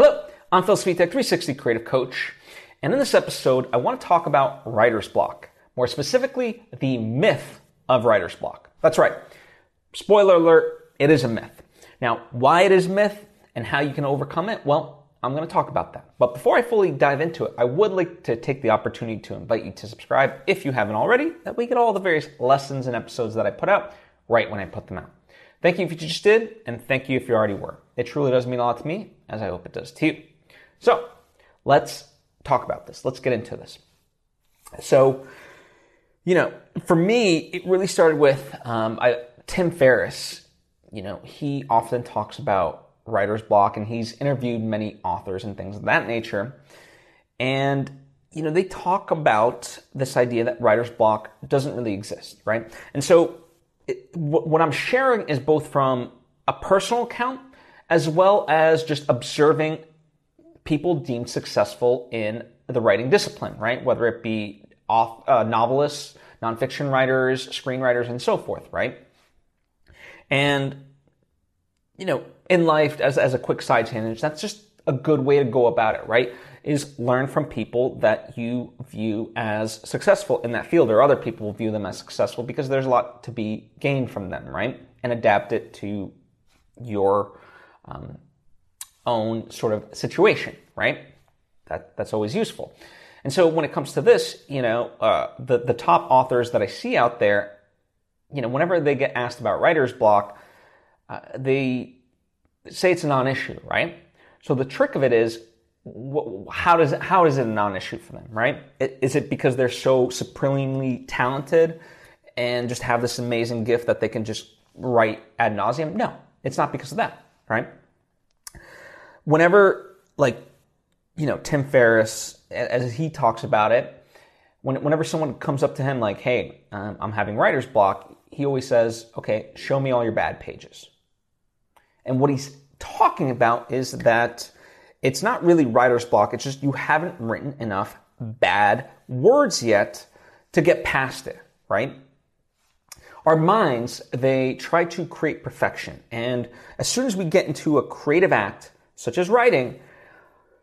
Hello, I'm Phil Svitek, 360 Creative Coach, and in this episode, I want to talk about writer's block. More specifically, the myth of writer's block. That's right. Spoiler alert, it is a myth. Now, why it is myth and how you can overcome it, well, I'm going to talk about that. But before I fully dive into it, I would like to take the opportunity to invite you to subscribe if you haven't already, that we get all the various lessons and episodes that I put out right when I put them out. Thank you if you just did, and thank you if you already were. It truly does mean a lot to me, as I hope it does to you. So, let's talk about this. Let's get into this. So, you know, for me, it really started with um, I, Tim Ferriss. You know, he often talks about writer's block, and he's interviewed many authors and things of that nature. And you know, they talk about this idea that writer's block doesn't really exist, right? And so it, what I'm sharing is both from a personal account as well as just observing people deemed successful in the writing discipline, right? Whether it be off, uh, novelists, nonfiction writers, screenwriters, and so forth, right? And, you know, in life, as, as a quick side tangent, that's just a good way to go about it, right? Is learn from people that you view as successful in that field, or other people view them as successful because there's a lot to be gained from them, right? And adapt it to your um, own sort of situation, right? That that's always useful. And so when it comes to this, you know, uh, the the top authors that I see out there, you know, whenever they get asked about writer's block, uh, they say it's a non-issue, right? So the trick of it is, how does it, how is it a non-issue for them, right? Is it because they're so supremely talented and just have this amazing gift that they can just write ad nauseum? No, it's not because of that, right? Whenever like you know Tim Ferriss, as he talks about it, when, whenever someone comes up to him like, "Hey, um, I'm having writer's block," he always says, "Okay, show me all your bad pages." And what he's talking about is that it's not really writer's block. It's just you haven't written enough bad words yet to get past it, right? Our minds, they try to create perfection. And as soon as we get into a creative act, such as writing,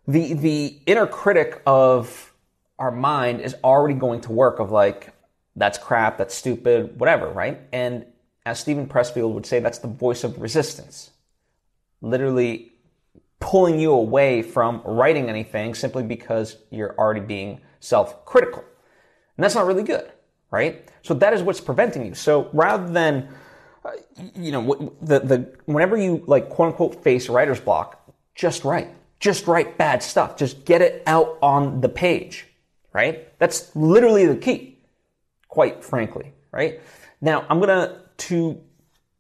the, the inner critic of our mind is already going to work of like, that's crap, that's stupid, whatever, right? And as Steven Pressfield would say, that's the voice of resistance literally pulling you away from writing anything simply because you're already being self-critical. And that's not really good, right? So that is what's preventing you. So rather than, uh, you know, the, the, whenever you like quote unquote face writer's block, just write. Just write bad stuff. Just get it out on the page, right? That's literally the key, quite frankly, right? Now I'm gonna to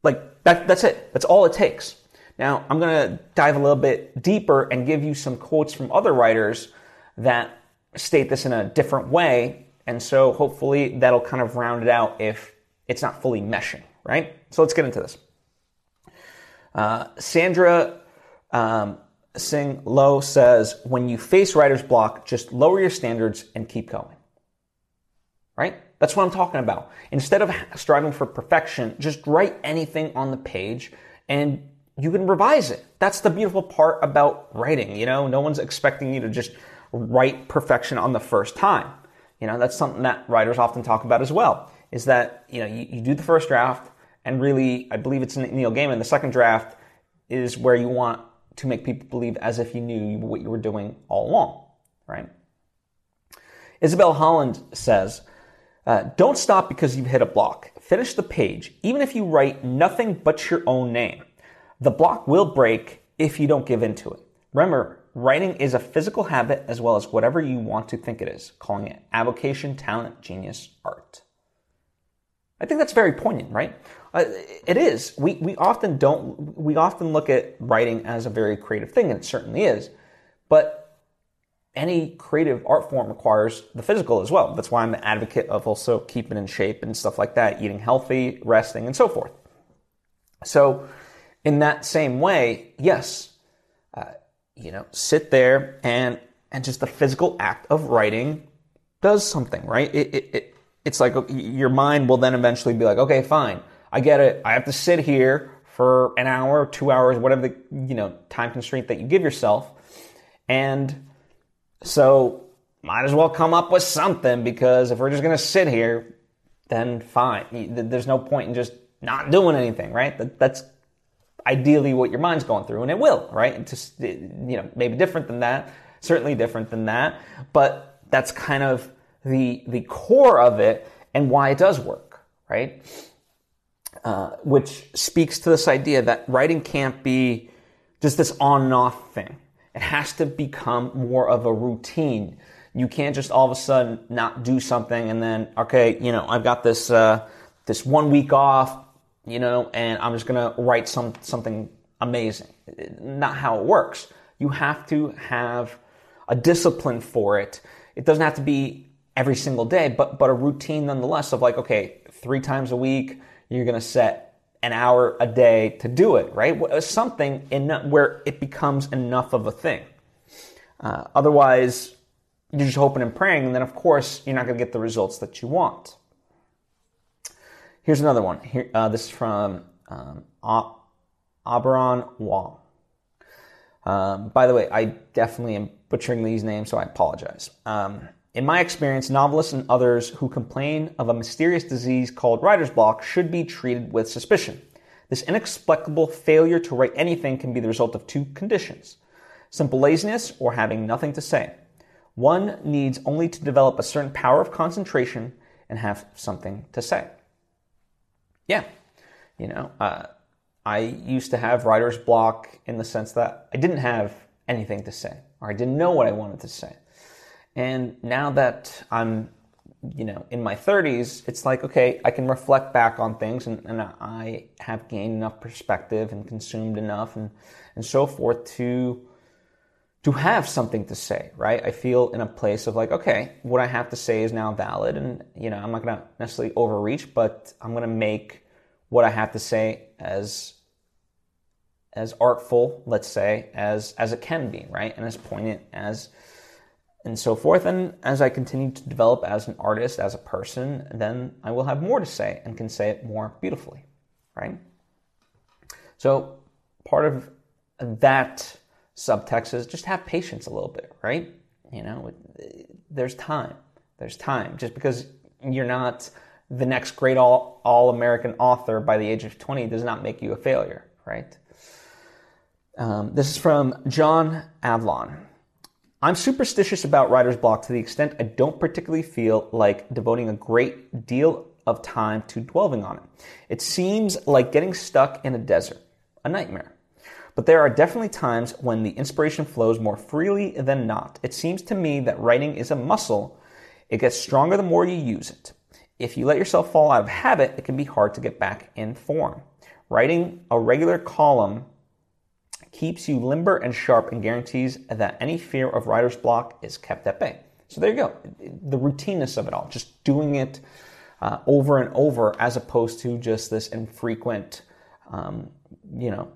like that, that's it. That's all it takes. Now, I'm to dive a little bit deeper and give you some quotes from other writers that state this in a different way. And so hopefully that'll kind of round it out if it's not fully meshing, right? So let's get into this. Uh, Sandra um, Tsing Loh says, when you face writer's block, just lower your standards and keep going. Right? That's what I'm talking about. Instead of striving for perfection, just write anything on the page and you can revise it. That's the beautiful part about writing. You know, no one's expecting you to just write perfection on the first time. You know, that's something that writers often talk about as well. Is that you know you, you do the first draft, and really, I believe it's Neil Gaiman. The second draft is where you want to make people believe as if you knew what you were doing all along, right? Isabelle Holland says, uh, "Don't stop because you've hit a block. Finish the page, even if you write nothing but your own name." The block will break if you don't give in to it. Remember, writing is a physical habit as well as whatever you want to think it is, calling it avocation, talent, genius, art. I think that's very poignant, right? Uh, it is. We, we often don't, we often look at writing as a very creative thing, and it certainly is. But any creative art form requires the physical as well. That's why I'm an advocate of also keeping in shape and stuff like that, eating healthy, resting, and so forth. So, in that same way, yes, uh, you know, sit there and and just the physical act of writing does something, right? It, it, it it's like your mind will then eventually be like, okay, fine, I get it. I have to sit here for an hour, two hours, whatever the you know time constraint that you give yourself, and so might as well come up with something because if we're just to sit here, then fine. There's no point in just not doing anything, right? That's ideally what your mind's going through, and it will, right? It's just you know maybe different than that, certainly different than that, but that's kind of the the core of it and why it does work, right? Uh, which speaks to this idea that writing can't be just this on and off thing. It has to become more of a routine. You can't just all of a sudden not do something and then okay, you know, I've got this uh, this one week off, you know, and I'm just gonna write some something amazing. Not how it works. You have to have a discipline for it. It doesn't have to be every single day, but but a routine nonetheless of like, okay, three times a week, you're gonna set an hour a day to do it, right? Something in where it becomes enough of a thing. Uh, otherwise, you're just hoping and praying, and then of course you're not gonna get the results that you want. Here's another one. Here, uh, this is from um, Auberon Wong. Um, by the way, I definitely am butchering these names, so I apologize. Um, in my experience, novelists and others who complain of a mysterious disease called writer's block should be treated with suspicion. This inexplicable failure to write anything can be the result of two conditions simple laziness or having nothing to say. One needs only to develop a certain power of concentration and have something to say. Yeah, you know, uh, I used to have writer's block in the sense that I didn't have anything to say or I didn't know what I wanted to say. And now that I'm, you know, in my 30s, it's like, okay, I can reflect back on things and, and I have gained enough perspective and consumed enough and, and so forth to, to have something to say, right? I feel in a place of like, okay, what I have to say is now valid and, you know, I'm not going to necessarily overreach, but I'm going to make what I have to say as as artful, let's say, as as it can be, right? And as poignant as and so forth. And as I continue to develop as an artist, as a person, then I will have more to say and can say it more beautifully, right? So part of that subtext is just have patience a little bit, right? You know, there's time. There's time. Just because you're not the next great all, all American author by the age of 20 does not make you a failure, right? Um, this is from John Avlon. I'm superstitious about writer's block to the extent I don't particularly feel like devoting a great deal of time to dwelling on it. It seems like getting stuck in a desert, a nightmare. But there are definitely times when the inspiration flows more freely than not. It seems to me that writing is a muscle. It gets stronger the more you use it. If you let yourself fall out of habit, it can be hard to get back in form. Writing a regular column keeps you limber and sharp and guarantees that any fear of writer's block is kept at bay. So there you go. The routineness of it all, just doing it uh, over and over as opposed to just this infrequent, um, you know,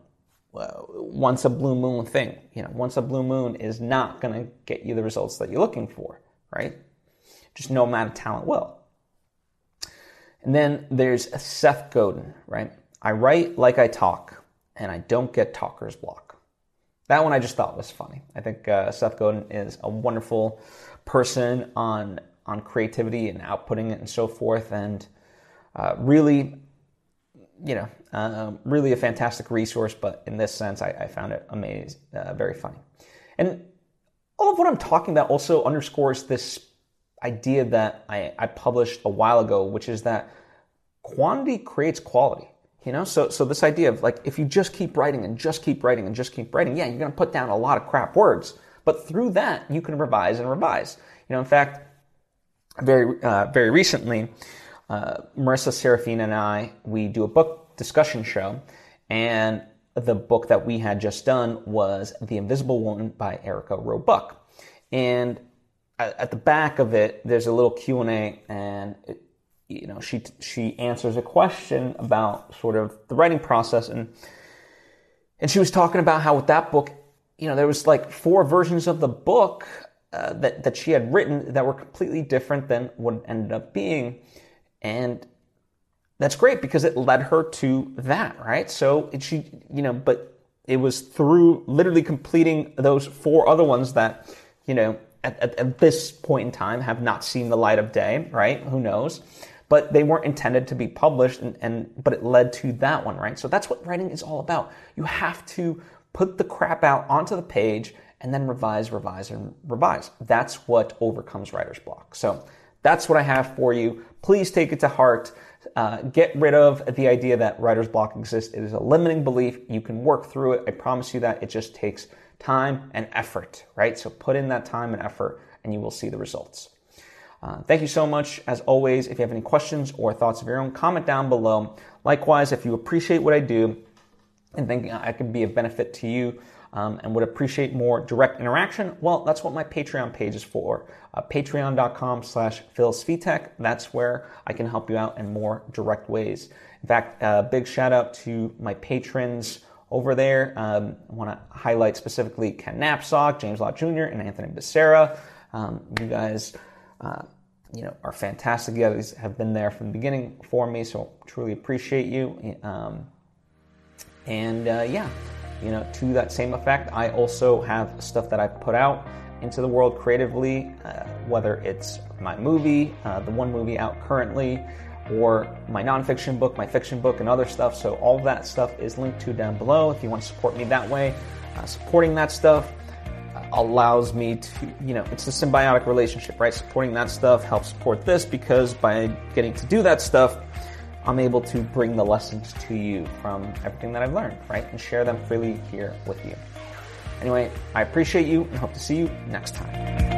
uh, once a blue moon thing. You know, once a blue moon is not going to get you the results that you're looking for, right? Just no amount of talent will. And then there's Seth Godin, right? I write like I talk, and I don't get talker's block. That one I just thought was funny. I think uh, Seth Godin is a wonderful person on on creativity and outputting it and so forth, and uh, really, you know, uh, really a fantastic resource. But in this sense, I, I found it amazing, uh, very funny, and all of what I'm talking about also underscores this idea that I, I published a while ago, which is that quantity creates quality. You know, so so this idea of like if you just keep writing and just keep writing and just keep writing, yeah, you're going to put down a lot of crap words, but through that you can revise and revise. You know, in fact, very uh, very recently, uh, Marissa Serafina and I we do a book discussion show, and the book that we had just done was The Invisible Woman by Erika Robuck, and at the back of it, there's a little Q and A, and you know, she she answers a question about sort of the writing process, and and she was talking about how with that book, you know, there was like four versions of the book uh, that that she had written that were completely different than what it ended up being, and that's great because it led her to that, right? So it, she, you know, but it was through literally completing those four other ones that, you know, at, at, at this point in time have not seen the light of day, right? Who knows? But they weren't intended to be published, and, and but it led to that one, right? So that's what writing is all about. You have to put the crap out onto the page and then revise, revise, and revise. That's what overcomes writer's block. So that's what I have for you. Please take it to heart. Uh, get rid of the idea that writer's block exists. It is a limiting belief. You can work through it. I promise you that. It just takes time and effort, right? So put in that time and effort and you will see the results. Uh, thank you so much. As always, if you have any questions or thoughts of your own, comment down below. Likewise, if you appreciate what I do and think I can be of benefit to you, um, and would appreciate more direct interaction, well, that's what my Patreon page is for. Uh, Patreon.com slash Phil Svitek. That's where I can help you out in more direct ways. In fact, a uh, big shout out to my patrons over there. Um, I want to highlight specifically Ken Napzok, James Lott Jr., and Anthony Becerra. Um, you guys, uh, you know, are fantastic. You guys have been there from the beginning for me, so truly appreciate you. Um, and uh, yeah, you know, to that same effect, I also have stuff that I put out into the world creatively, uh, whether it's my movie, uh, the one movie out currently, or my nonfiction book, my fiction book, and other stuff. So all that stuff is linked to down below if you want to support me that way. Uh, supporting that stuff allows me to, you know, it's a symbiotic relationship, right? Supporting that stuff helps support this because by getting to do that stuff, I'm able to bring the lessons to you from everything that I've learned, right? And share them freely here with you. Anyway, I appreciate you and hope to see you next time.